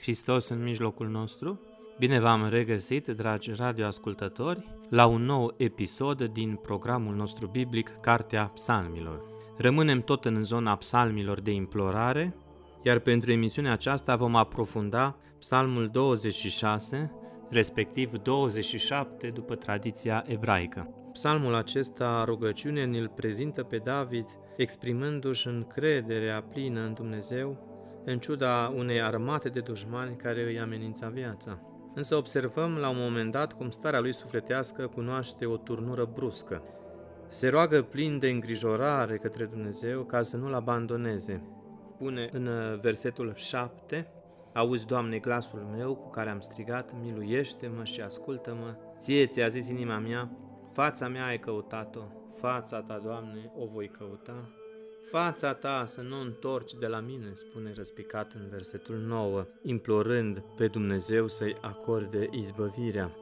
Hristos în mijlocul nostru. Bine v-am regăsit, dragi radioascultători, la un nou episod din programul nostru biblic, Cartea Psalmilor. Rămânem tot în zona psalmilor de implorare, iar pentru emisiunea aceasta vom aprofunda Psalmul 26, respectiv 27 după tradiția ebraică. Psalmul acesta, rugăciune, îl prezintă pe David exprimându-și încrederea plină în Dumnezeu în ciuda unei armate de dușmani care îi amenința viața. Însă observăm la un moment dat cum starea lui sufletească cunoaște o turnură bruscă. Se roagă plin de îngrijorare către Dumnezeu ca să nu-l abandoneze. Pune în versetul 7, Auzi, Doamne, glasul meu cu care am strigat, miluiește-mă și ascultă-mă. Ție ți-a zis inima mea, fața mea ai căutat-o, fața ta, Doamne, o voi căuta. Fața ta să nu întorci de la mine, spune răspicat în versetul 9, implorând pe Dumnezeu să-i acorde izbăvirea.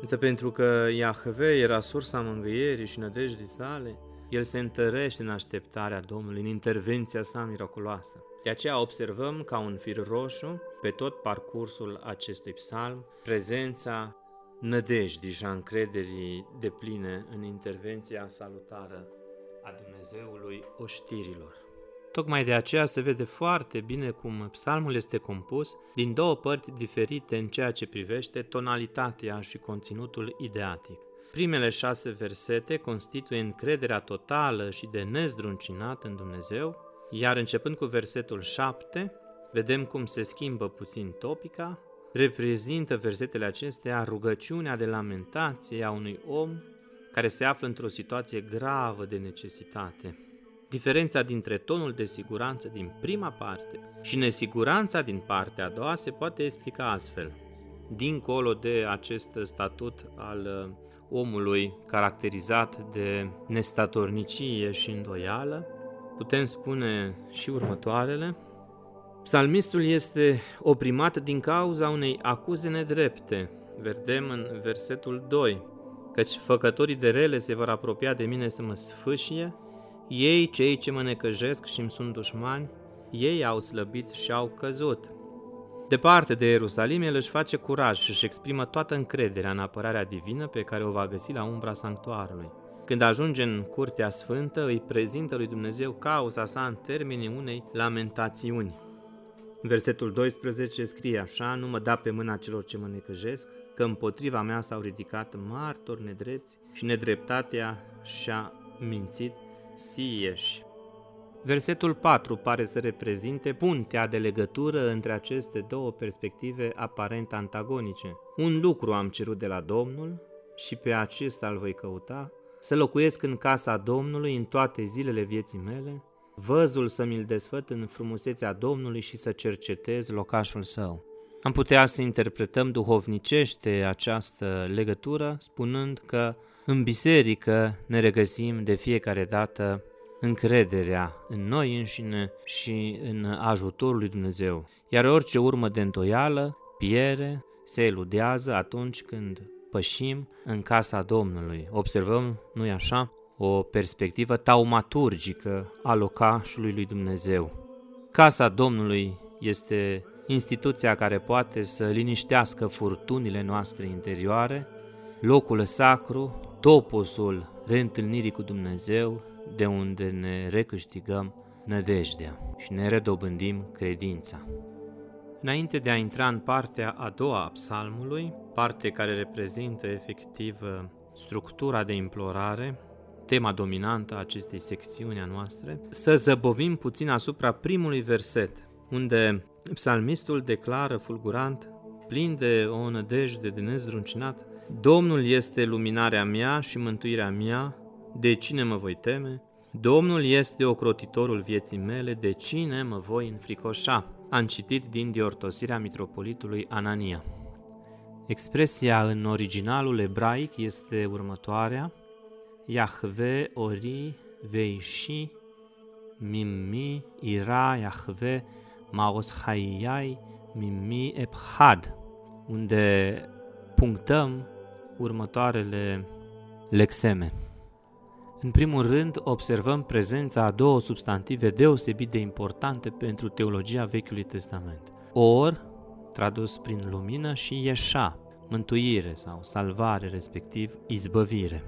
Însă pentru că Iahve era sursa mângâierii și nădejdii sale, el se întărește în așteptarea Domnului, în intervenția sa miraculoasă. De aceea observăm ca un fir roșu, pe tot parcursul acestui psalm, prezența nădejdii și a încrederii de pline în intervenția salutară a Dumnezeului oștirilor. Tocmai de aceea se vede foarte bine cum psalmul este compus din două părți diferite în ceea ce privește tonalitatea și conținutul ideatic. Primele șase versete constituie încrederea totală și de nezdruncinat în Dumnezeu, iar începând cu versetul 7, vedem cum se schimbă puțin topica, reprezintă versetele acestea rugăciunea de lamentație a unui om care se află într-o situație gravă de necesitate. Diferența dintre tonul de siguranță din prima parte și nesiguranța din partea a doua se poate explica astfel. Dincolo de acest statut al uh, omului caracterizat de nestatornicie și îndoială, putem spune și următoarele. Psalmistul este oprimat din cauza unei acuze nedrepte. Vedem în versetul 2 căci făcătorii de rele se vor apropia de mine să mă sfâșie, ei, cei ce mă necăjesc și îmi sunt dușmani, ei au slăbit și au căzut. Departe de Ierusalim, el își face curaj și își exprimă toată încrederea în apărarea divină pe care o va găsi la umbra sanctuarului. Când ajunge în curtea sfântă, îi prezintă lui Dumnezeu cauza sa în termenii unei lamentațiuni. Versetul 12 scrie așa, nu mă da pe mâna celor ce mă necăjesc, că împotriva mea s-au ridicat martori nedrepți și nedreptatea și-a mințit sieși. Versetul 4 pare să reprezinte puntea de legătură între aceste două perspective aparent antagonice. Un lucru am cerut de la Domnul și pe acesta îl voi căuta, să locuiesc în casa Domnului în toate zilele vieții mele, văzul să mi-l desfăt în frumusețea Domnului și să cercetez locașul său. Am putea să interpretăm duhovnicește această legătură spunând că în biserică ne regăsim de fiecare dată încrederea în noi înșine și în ajutorul lui Dumnezeu. Iar orice urmă de întoială piere, se eludează atunci când pășim în casa Domnului. Observăm, nu-i așa, o perspectivă taumaturgică a locașului lui Dumnezeu. Casa Domnului este instituția care poate să liniștească furtunile noastre interioare, locul sacru, toposul reîntâlnirii cu Dumnezeu, de unde ne recâștigăm nădejdea și ne redobândim credința. Înainte de a intra în partea a doua a psalmului, parte care reprezintă efectiv structura de implorare, tema dominantă a acestei secțiuni a noastre, să zăbovim puțin asupra primului verset, unde psalmistul declară fulgurant, plin de o nădejde de nezruncinat. Domnul este luminarea mea și mântuirea mea, de cine mă voi teme? Domnul este ocrotitorul vieții mele, de cine mă voi înfricoșa? Am citit din diortosirea mitropolitului Anania. Expresia în originalul ebraic este următoarea, Yahve ori veishi mimmi ira Yahve maos haiyai mimmi ephad, unde punctăm următoarele lexeme. În primul rând, observăm prezența a două substantive deosebit de importante pentru teologia Vechiului Testament. Or, tradus prin lumină, și ieșa, mântuire sau salvare, respectiv izbăvire.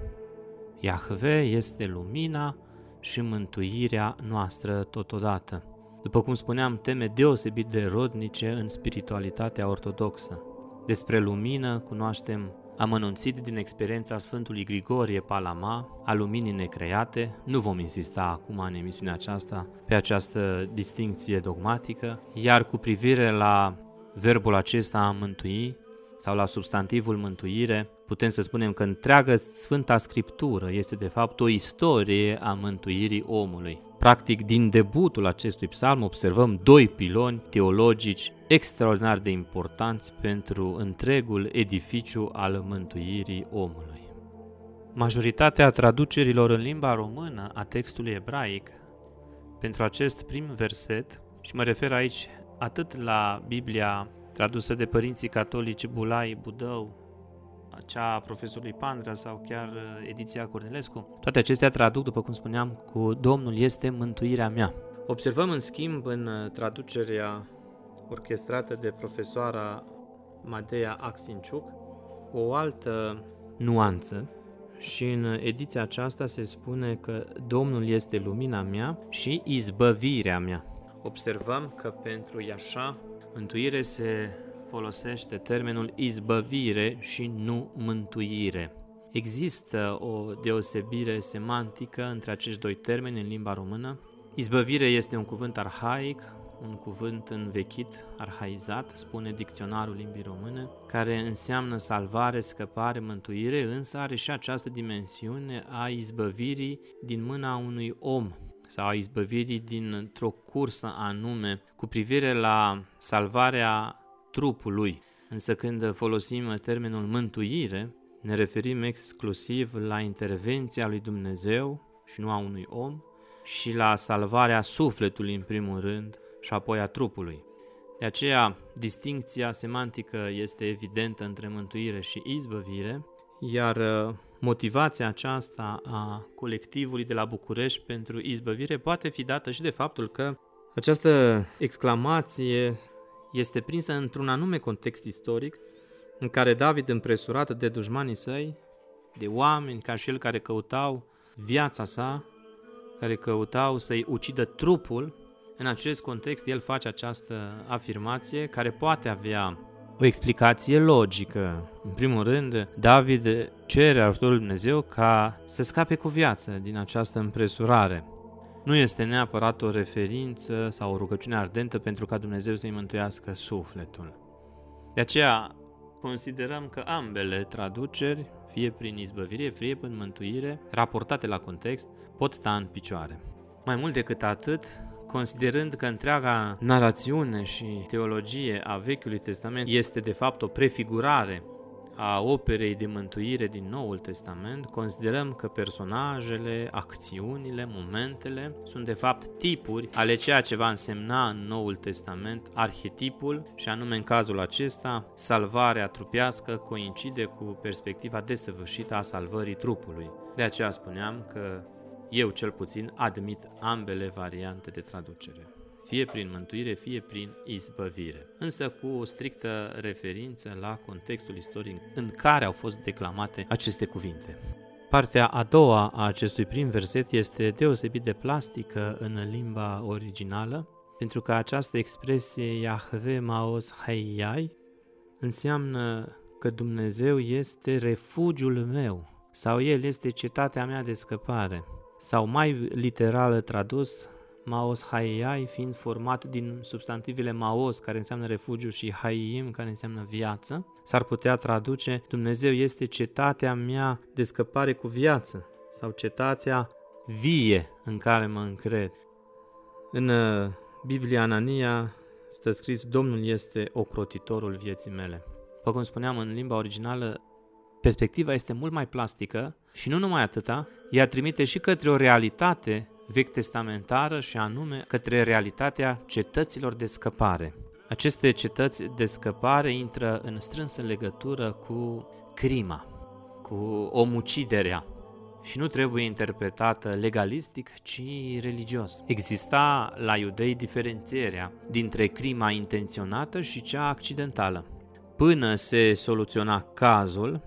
Iahve este lumina și mântuirea noastră totodată. După cum spuneam, teme deosebit de rodnice în spiritualitatea ortodoxă. Despre lumină cunoaștem amănunțit din experiența Sfântului Grigorie Palama a luminii necreate. Nu vom insista acum în emisiunea aceasta pe această distinție dogmatică, iar cu privire la verbul acesta a mântui sau la substantivul mântuire, putem să spunem că întreaga Sfânta Scriptură este de fapt o istorie a mântuirii omului. Practic, din debutul acestui psalm observăm doi piloni teologici extraordinar de importanți pentru întregul edificiu al mântuirii omului. Majoritatea traducerilor în limba română a textului ebraic pentru acest prim verset, și mă refer aici atât la Biblia tradusă de părinții catolici Bulai Budău, cea a profesorului Pandra sau chiar uh, ediția Cornelescu. Toate acestea traduc, după cum spuneam, cu Domnul este mântuirea mea. Observăm în schimb în uh, traducerea orchestrată de profesoara Madeia Axinciuc o altă nuanță și în ediția aceasta se spune că Domnul este lumina mea și izbăvirea mea. Observăm că pentru Iașa mântuire se folosește termenul izbăvire și nu mântuire. Există o deosebire semantică între acești doi termeni în limba română. Izbăvire este un cuvânt arhaic, un cuvânt învechit, arhaizat, spune dicționarul limbii române, care înseamnă salvare, scăpare, mântuire, însă are și această dimensiune a izbăvirii din mâna unui om sau a izbăvirii dintr-o cursă anume cu privire la salvarea trupului. Însă când folosim termenul mântuire, ne referim exclusiv la intervenția lui Dumnezeu și nu a unui om și la salvarea sufletului în primul rând și apoi a trupului. De aceea, distincția semantică este evidentă între mântuire și izbăvire, iar uh, motivația aceasta a colectivului de la București pentru izbăvire poate fi dată și de faptul că această exclamație este prinsă într-un anume context istoric în care David, împresurat de dușmanii săi, de oameni ca și el care căutau viața sa, care căutau să-i ucidă trupul, în acest context el face această afirmație care poate avea o explicație logică. În primul rând, David cere ajutorul lui Dumnezeu ca să scape cu viață din această împresurare nu este neapărat o referință sau o rugăciune ardentă pentru ca Dumnezeu să-i mântuiască sufletul. De aceea considerăm că ambele traduceri, fie prin izbăvire, fie prin mântuire, raportate la context, pot sta în picioare. Mai mult decât atât, considerând că întreaga narațiune și teologie a Vechiului Testament este de fapt o prefigurare a operei de mântuire din Noul Testament, considerăm că personajele, acțiunile, momentele sunt de fapt tipuri ale ceea ce va însemna în Noul Testament arhetipul și anume în cazul acesta salvarea trupească coincide cu perspectiva desăvârșită a salvării trupului. De aceea spuneam că eu cel puțin admit ambele variante de traducere fie prin mântuire, fie prin izbăvire, însă cu o strictă referință la contextul istoric în care au fost declamate aceste cuvinte. Partea a doua a acestui prim verset este deosebit de plastică în limba originală, pentru că această expresie Yahve Maos Hayyai înseamnă că Dumnezeu este refugiul meu sau El este cetatea mea de scăpare. Sau mai literal tradus, Maos Haiai fiind format din substantivele Maos, care înseamnă refugiu, și Haiim, care înseamnă viață, s-ar putea traduce Dumnezeu este cetatea mea de scăpare cu viață sau cetatea vie în care mă încred. În uh, Biblia Anania stă scris Domnul este ocrotitorul vieții mele. După cum spuneam în limba originală, perspectiva este mult mai plastică și nu numai atâta, ea trimite și către o realitate vechi testamentară și anume către realitatea cetăților de scăpare. Aceste cetăți de scăpare intră în strânsă legătură cu crima, cu omuciderea și nu trebuie interpretată legalistic, ci religios. Exista la iudei diferențierea dintre crima intenționată și cea accidentală. Până se soluționa cazul,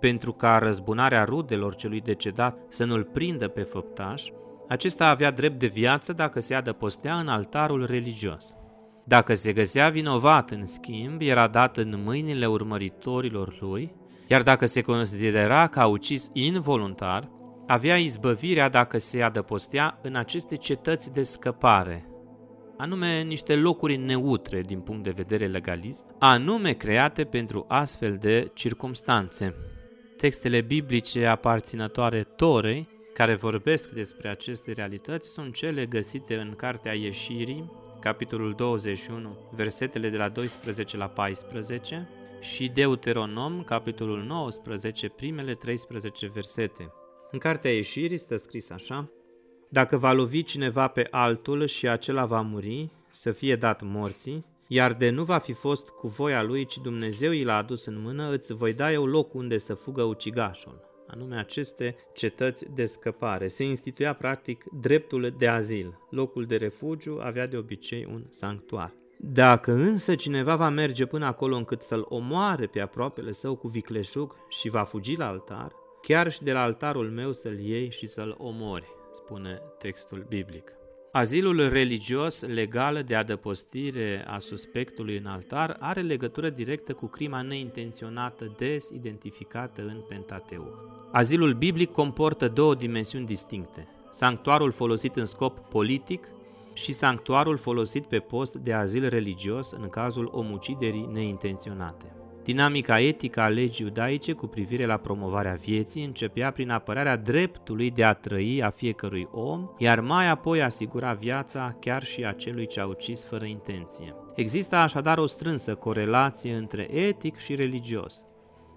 pentru ca răzbunarea rudelor celui decedat să nu-l prindă pe făptaș, acesta avea drept de viață dacă se adăpostea în altarul religios. Dacă se găsea vinovat, în schimb, era dat în mâinile urmăritorilor lui, iar dacă se considera că a ucis involuntar, avea izbăvirea dacă se adăpostea în aceste cetăți de scăpare, anume niște locuri neutre din punct de vedere legalist, anume create pentru astfel de circumstanțe. Textele biblice aparținătoare Torei care vorbesc despre aceste realități sunt cele găsite în Cartea Ieșirii, capitolul 21, versetele de la 12 la 14, și Deuteronom, capitolul 19, primele 13 versete. În Cartea Ieșirii stă scris așa, Dacă va lovi cineva pe altul și acela va muri, să fie dat morții, iar de nu va fi fost cu voia lui, ci Dumnezeu i l-a adus în mână, îți voi da eu loc unde să fugă ucigașul anume aceste cetăți de scăpare. Se instituia practic dreptul de azil. Locul de refugiu avea de obicei un sanctuar. Dacă însă cineva va merge până acolo încât să-l omoare pe aproapele său cu vicleșug și va fugi la altar, chiar și de la altarul meu să-l iei și să-l omori, spune textul biblic. Azilul religios legal de adăpostire a suspectului în altar are legătură directă cu crima neintenționată des identificată în Pentateuch. Azilul biblic comportă două dimensiuni distincte, sanctuarul folosit în scop politic și sanctuarul folosit pe post de azil religios în cazul omuciderii neintenționate. Dinamica etică a legii iudaice cu privire la promovarea vieții începea prin apărarea dreptului de a trăi a fiecărui om, iar mai apoi asigura viața chiar și a celui ce a ucis fără intenție. Există așadar o strânsă corelație între etic și religios.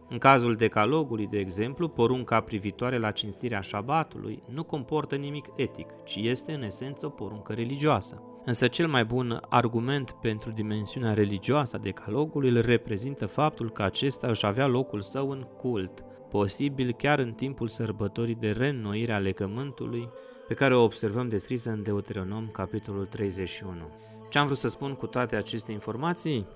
În cazul decalogului, de exemplu, porunca privitoare la cinstirea șabatului nu comportă nimic etic, ci este în esență o poruncă religioasă. Însă cel mai bun argument pentru dimensiunea religioasă a decalogului îl reprezintă faptul că acesta își avea locul său în cult, posibil chiar în timpul sărbătorii de reînnoire a legământului, pe care o observăm descrisă în Deuteronom, capitolul 31. Ce am vrut să spun cu toate aceste informații?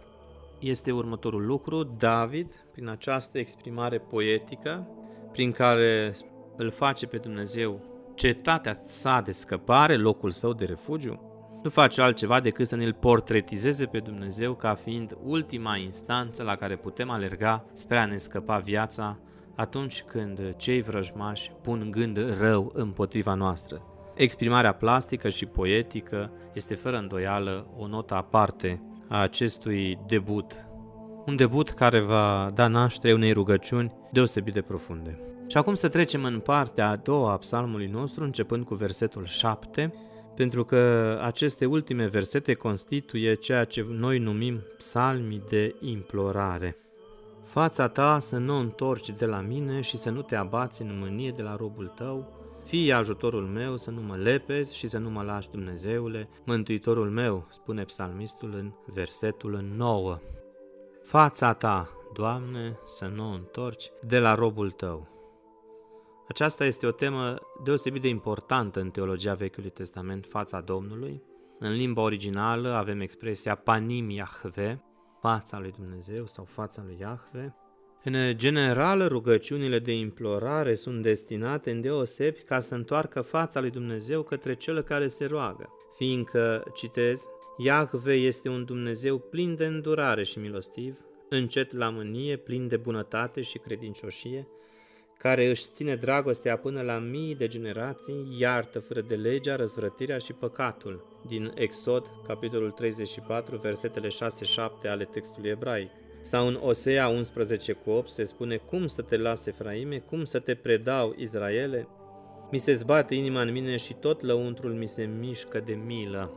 Este următorul lucru, David, prin această exprimare poetică, prin care îl face pe Dumnezeu cetatea sa de scăpare, locul său de refugiu, nu face altceva decât să ne-l portretizeze pe Dumnezeu ca fiind ultima instanță la care putem alerga spre a ne scăpa viața atunci când cei vrăjmași pun gând rău împotriva noastră. Exprimarea plastică și poetică este fără îndoială o notă aparte a acestui debut. Un debut care va da naștere unei rugăciuni deosebit de profunde. Și acum să trecem în partea a doua a psalmului nostru, începând cu versetul 7, pentru că aceste ultime versete constituie ceea ce noi numim psalmii de implorare. Fața ta să nu o întorci de la mine și să nu te abați în mânie de la robul tău, fie ajutorul meu să nu mă lepezi și să nu mă lași Dumnezeule, mântuitorul meu, spune psalmistul în versetul 9. Fața ta, Doamne, să nu o întorci de la robul tău. Aceasta este o temă deosebit de importantă în teologia Vechiului Testament, fața Domnului. În limba originală avem expresia panim Yahve, fața lui Dumnezeu sau fața lui Yahve. În general, rugăciunile de implorare sunt destinate în deosebi ca să întoarcă fața lui Dumnezeu către cel care se roagă, fiindcă, citez, Iahve este un Dumnezeu plin de îndurare și milostiv, încet la mânie, plin de bunătate și credincioșie, care își ține dragostea până la mii de generații, iartă fără de legea, răzvrătirea și păcatul. Din Exod, capitolul 34, versetele 6-7 ale textului ebraic. Sau în Osea 11 cu 8 se spune Cum să te lase, Efraime, cum să te predau, Israele? Mi se zbate inima în mine și tot lăuntrul mi se mișcă de milă.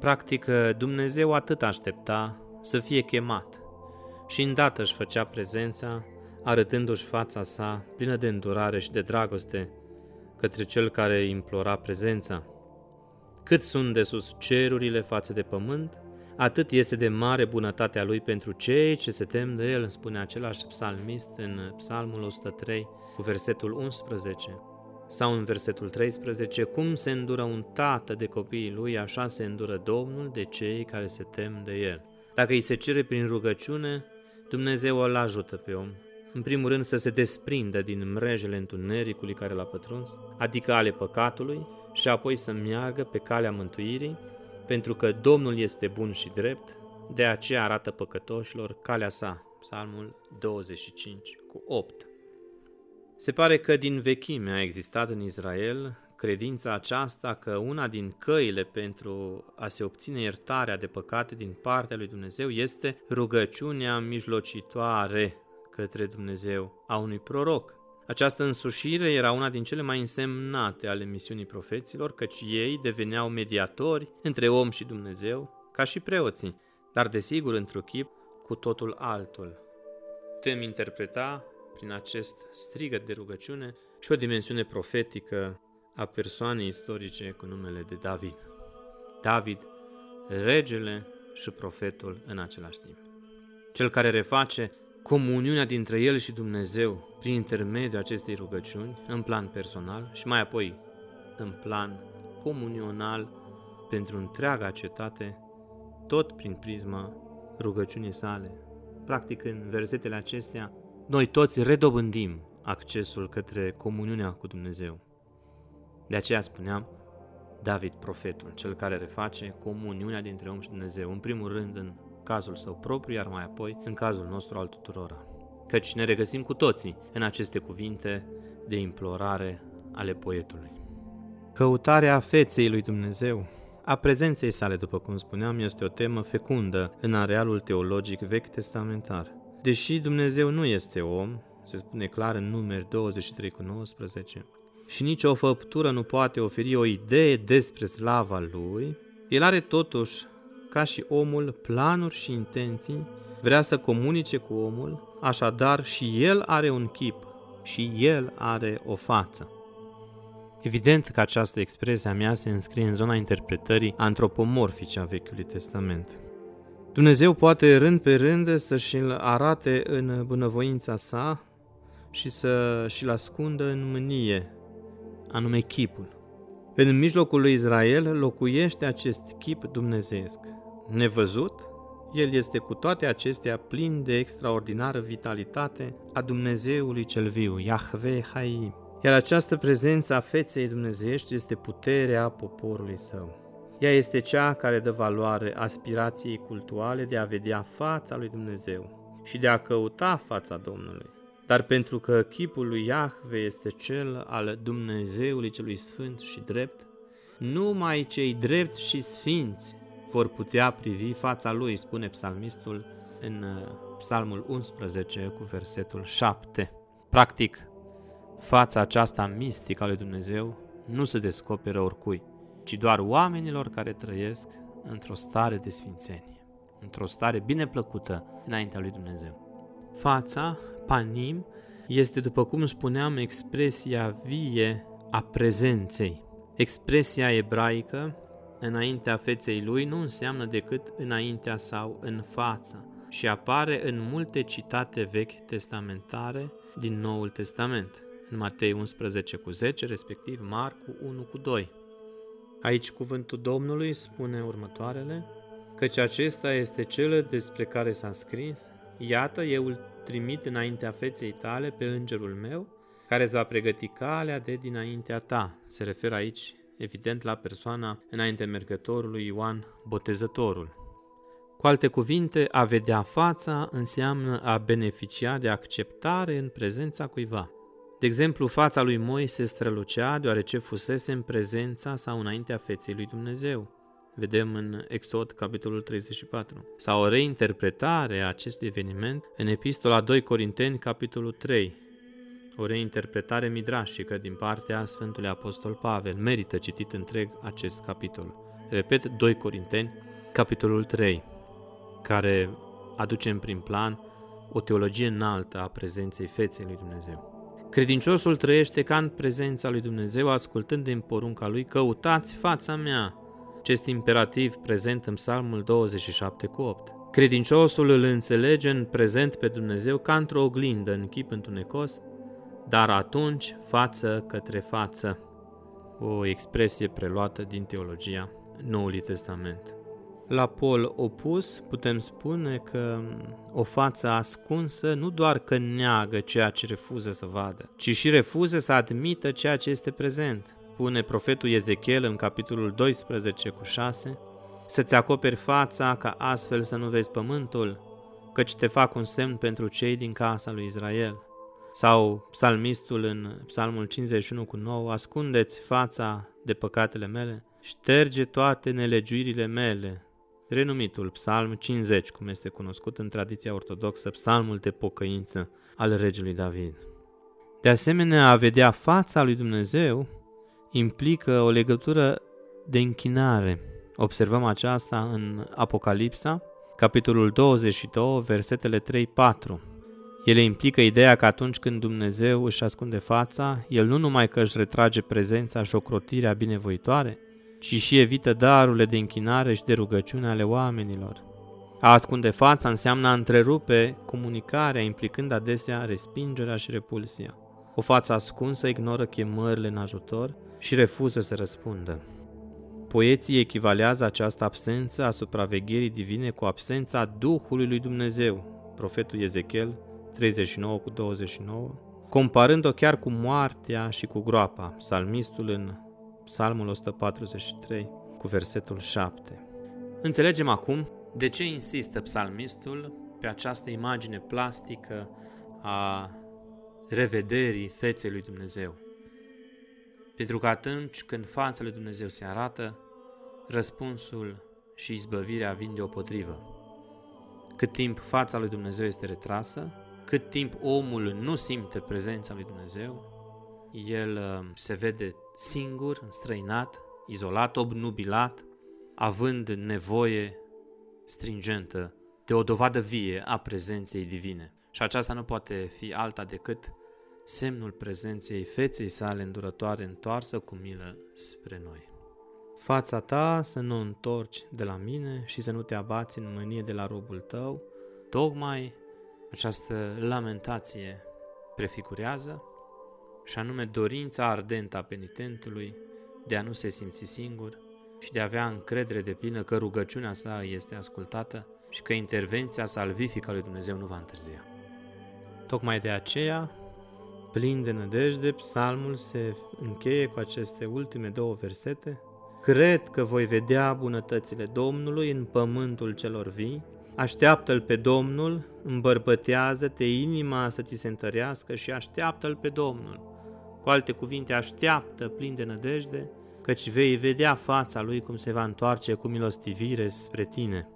Practic, Dumnezeu atât aștepta să fie chemat și îndată își făcea prezența, arătându-și fața sa plină de îndurare și de dragoste către cel care implora prezența. Cât sunt de sus cerurile față de pământ, atât este de mare bunătatea lui pentru cei ce se tem de el, spune același psalmist în psalmul 103 cu versetul 11. Sau în versetul 13, cum se îndură un tată de copiii lui, așa se îndură Domnul de cei care se tem de el. Dacă îi se cere prin rugăciune, Dumnezeu îl ajută pe om. În primul rând să se desprindă din mrejele întunericului care l-a pătruns, adică ale păcatului, și apoi să meargă pe calea mântuirii, pentru că Domnul este bun și drept, de aceea arată păcătoșilor calea sa. Psalmul 25 cu 8. Se pare că din vechime a existat în Israel credința aceasta că una din căile pentru a se obține iertarea de păcate din partea lui Dumnezeu este rugăciunea mijlocitoare către Dumnezeu a unui proroc. Această însușire era una din cele mai însemnate ale misiunii profeților, căci ei deveneau mediatori între om și Dumnezeu, ca și preoții, dar desigur într-un chip cu totul altul. Putem interpreta prin acest strigăt de rugăciune și o dimensiune profetică a persoanei istorice cu numele de David. David, regele și profetul în același timp. Cel care reface comuniunea dintre el și Dumnezeu prin intermediul acestei rugăciuni în plan personal și mai apoi în plan comunional pentru întreaga cetate, tot prin prisma rugăciunii sale. Practic, în versetele acestea, noi toți redobândim accesul către comuniunea cu Dumnezeu. De aceea spuneam, David, profetul, cel care reface comuniunea dintre om și Dumnezeu, în primul rând în cazul său propriu, iar mai apoi în cazul nostru al tuturora. Căci ne regăsim cu toții în aceste cuvinte de implorare ale poetului. Căutarea feței lui Dumnezeu, a prezenței sale, după cum spuneam, este o temă fecundă în arealul teologic vechi testamentar. Deși Dumnezeu nu este om, se spune clar în numeri 23 cu 19, și nicio făptură nu poate oferi o idee despre slava lui, el are totuși ca și omul planuri și intenții, vrea să comunice cu omul, așadar și el are un chip și el are o față. Evident că această expresie a mea se înscrie în zona interpretării antropomorfice a Vechiului Testament. Dumnezeu poate rând pe rând să și-l arate în bunăvoința sa și să și-l ascundă în mânie, anume chipul. În mijlocul lui Israel locuiește acest chip dumnezeiesc. Nevăzut, el este cu toate acestea plin de extraordinară vitalitate a Dumnezeului cel viu, Yahweh Haim. Iar această prezență a feței dumnezeiești este puterea poporului său. Ea este cea care dă valoare aspirației cultuale de a vedea fața lui Dumnezeu și de a căuta fața Domnului. Dar pentru că chipul lui Iahve este cel al Dumnezeului celui sfânt și drept, numai cei drepți și sfinți vor putea privi fața lui, spune psalmistul în uh, psalmul 11 cu versetul 7. Practic, fața aceasta mistică a lui Dumnezeu nu se descoperă oricui, ci doar oamenilor care trăiesc într-o stare de sfințenie, într-o stare bine plăcută înaintea lui Dumnezeu. Fața, panim, este, după cum spuneam, expresia vie a prezenței. Expresia ebraică înaintea feței lui nu înseamnă decât înaintea sau în fața și apare în multe citate vechi testamentare din Noul Testament, în Matei 11 cu 10, respectiv Marcu 1 cu 2. Aici cuvântul Domnului spune următoarele, căci acesta este cel despre care s-a scris, Iată, eu îl trimit înaintea feței tale pe îngerul meu, care îți va pregăti calea de dinaintea ta. Se referă aici evident la persoana înainte mergătorului Ioan Botezătorul. Cu alte cuvinte, a vedea fața înseamnă a beneficia de acceptare în prezența cuiva. De exemplu, fața lui Moise strălucea deoarece fusese în prezența sau înaintea feței lui Dumnezeu. Vedem în Exod, capitolul 34. Sau o reinterpretare a acestui eveniment în epistola 2 Corinteni, capitolul 3. O reinterpretare midrașică din partea Sfântului Apostol Pavel. Merită citit întreg acest capitol. Repet, 2 Corinteni, capitolul 3, care aduce în prim plan o teologie înaltă a prezenței feței lui Dumnezeu. Credinciosul trăiește ca în prezența lui Dumnezeu, ascultând din porunca lui, căutați fața mea. Acest imperativ prezent în Psalmul 27 cu 8. Credinciosul îl înțelege în prezent pe Dumnezeu ca într-o oglindă în chip întunecos, dar atunci față către față. O expresie preluată din teologia Noului Testament. La pol opus putem spune că o față ascunsă nu doar că neagă ceea ce refuză să vadă, ci și refuză să admită ceea ce este prezent. Pune profetul Ezechiel în capitolul 12 cu 6, să-ți acoperi fața ca astfel să nu vezi pământul, căci te fac un semn pentru cei din casa lui Israel. Sau psalmistul în psalmul 51 cu 9, ascundeți fața de păcatele mele, șterge toate nelegiuirile mele, renumitul Psalm 50, cum este cunoscut în tradiția ortodoxă, psalmul de pocăință al regelui David. De asemenea, a vedea fața lui Dumnezeu implică o legătură de închinare. Observăm aceasta în Apocalipsa, capitolul 22, versetele 3-4. Ele implică ideea că atunci când Dumnezeu își ascunde fața, El nu numai că își retrage prezența și ocrotirea binevoitoare, ci și evită darurile de închinare și de rugăciune ale oamenilor. A ascunde fața înseamnă a întrerupe comunicarea, implicând adesea respingerea și repulsia. O față ascunsă ignoră chemările în ajutor și refuză să răspundă. Poeții echivalează această absență a supravegherii divine cu absența Duhului lui Dumnezeu, profetul Ezechiel 39 cu 29, comparând-o chiar cu moartea și cu groapa, psalmistul în Psalmul 143 cu versetul 7. Înțelegem acum de ce insistă psalmistul pe această imagine plastică a revederii feței lui Dumnezeu. Pentru că atunci când fața lui Dumnezeu se arată, răspunsul și izbăvirea vin deopotrivă. Cât timp fața lui Dumnezeu este retrasă, cât timp omul nu simte prezența lui Dumnezeu, el uh, se vede singur, înstrăinat, izolat, obnubilat, având nevoie stringentă de o dovadă vie a prezenței divine. Și aceasta nu poate fi alta decât semnul prezenței feței sale îndurătoare întoarsă cu milă spre noi. Fața ta să nu întorci de la mine și să nu te abați în mânie de la robul tău, tocmai această lamentație prefigurează și anume dorința ardentă a penitentului de a nu se simți singur și de a avea încredere de plină că rugăciunea sa este ascultată și că intervenția salvifică a lui Dumnezeu nu va întârzia. Tocmai de aceea, plin de nădejde, psalmul se încheie cu aceste ultime două versete. Cred că voi vedea bunătățile Domnului în pământul celor vii, Așteaptă-L pe Domnul, îmbărbătează-te inima să ți se întărească și așteaptă-L pe Domnul. Cu alte cuvinte, așteaptă plin de nădejde, căci vei vedea fața lui cum se va întoarce cu milostivire spre tine.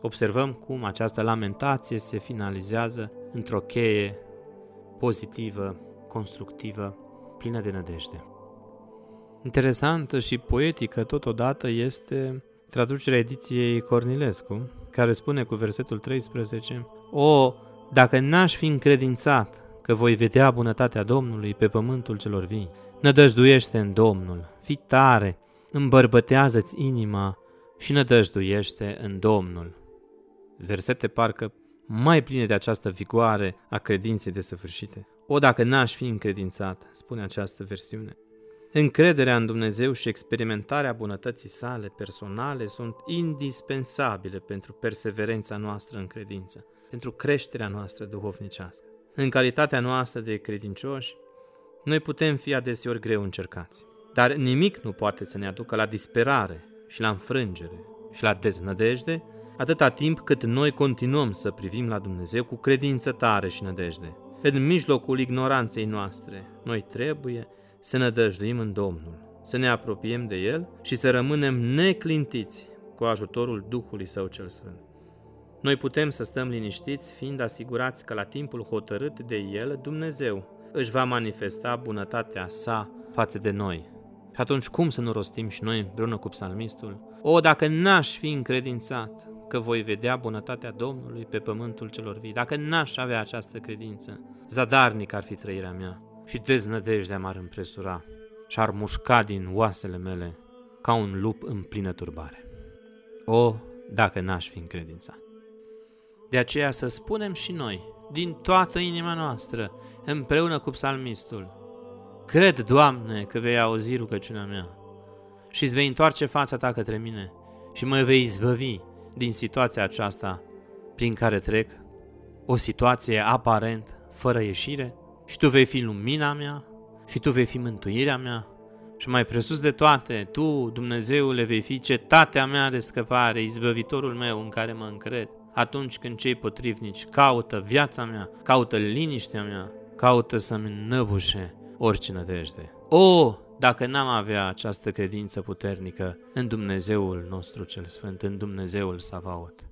Observăm cum această lamentație se finalizează într-o cheie pozitivă, constructivă, plină de nădejde. Interesantă și poetică totodată este traducerea ediției Cornilescu, care spune cu versetul 13, O, dacă n-aș fi încredințat că voi vedea bunătatea Domnului pe pământul celor vii. Nădăjduiește în Domnul, fii tare, îmbărbătează-ți inima și nădăjduiește în Domnul. Versete parcă mai pline de această vigoare a credinței desăvârșite. O, dacă n-aș fi încredințat, spune această versiune. Încrederea în Dumnezeu și experimentarea bunătății sale personale sunt indispensabile pentru perseverența noastră în credință, pentru creșterea noastră duhovnicească. În calitatea noastră de credincioși, noi putem fi adeseori greu încercați, dar nimic nu poate să ne aducă la disperare și la înfrângere și la deznădejde, atâta timp cât noi continuăm să privim la Dumnezeu cu credință tare și nădejde. în mijlocul ignoranței noastre, noi trebuie să ne dăjduim în Domnul, să ne apropiem de El și să rămânem neclintiți cu ajutorul Duhului Său cel Sfânt. Noi putem să stăm liniștiți, fiind asigurați că la timpul hotărât de El, Dumnezeu își va manifesta bunătatea sa față de noi. Și atunci cum să nu rostim și noi împreună cu psalmistul? O, dacă n-aș fi încredințat că voi vedea bunătatea Domnului pe pământul celor vii, dacă n-aș avea această credință, zadarnic ar fi trăirea mea și deznădejdea m-ar împresura și ar mușca din oasele mele ca un lup în plină turbare. O, dacă n-aș fi încredințat! De aceea să spunem și noi, din toată inima noastră, împreună cu psalmistul, Cred, Doamne, că vei auzi rugăciunea mea și îți vei întoarce fața ta către mine și mă vei izbăvi din situația aceasta prin care trec, o situație aparent fără ieșire și tu vei fi lumina mea și tu vei fi mântuirea mea și mai presus de toate, tu, Dumnezeule, vei fi cetatea mea de scăpare, izbăvitorul meu în care mă încred atunci când cei potrivnici caută viața mea, caută liniștea mea, caută să-mi înnăbușe orice nădejde. O, dacă n-am avea această credință puternică în Dumnezeul nostru cel Sfânt, în Dumnezeul Savaot.